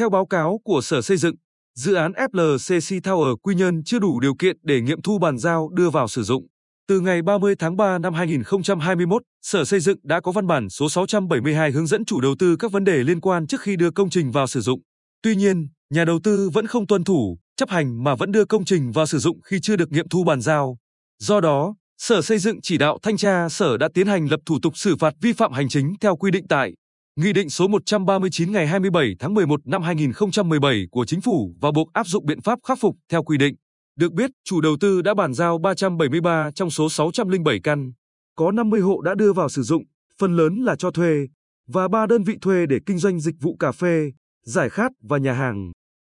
Theo báo cáo của Sở Xây dựng, dự án FLCC Tower Quy Nhơn chưa đủ điều kiện để nghiệm thu bàn giao đưa vào sử dụng. Từ ngày 30 tháng 3 năm 2021, Sở Xây dựng đã có văn bản số 672 hướng dẫn chủ đầu tư các vấn đề liên quan trước khi đưa công trình vào sử dụng. Tuy nhiên, nhà đầu tư vẫn không tuân thủ, chấp hành mà vẫn đưa công trình vào sử dụng khi chưa được nghiệm thu bàn giao. Do đó, Sở Xây dựng chỉ đạo thanh tra Sở đã tiến hành lập thủ tục xử phạt vi phạm hành chính theo quy định tại Nghị định số 139 ngày 27 tháng 11 năm 2017 của Chính phủ và buộc áp dụng biện pháp khắc phục theo quy định. Được biết, chủ đầu tư đã bàn giao 373 trong số 607 căn. Có 50 hộ đã đưa vào sử dụng, phần lớn là cho thuê, và 3 đơn vị thuê để kinh doanh dịch vụ cà phê, giải khát và nhà hàng.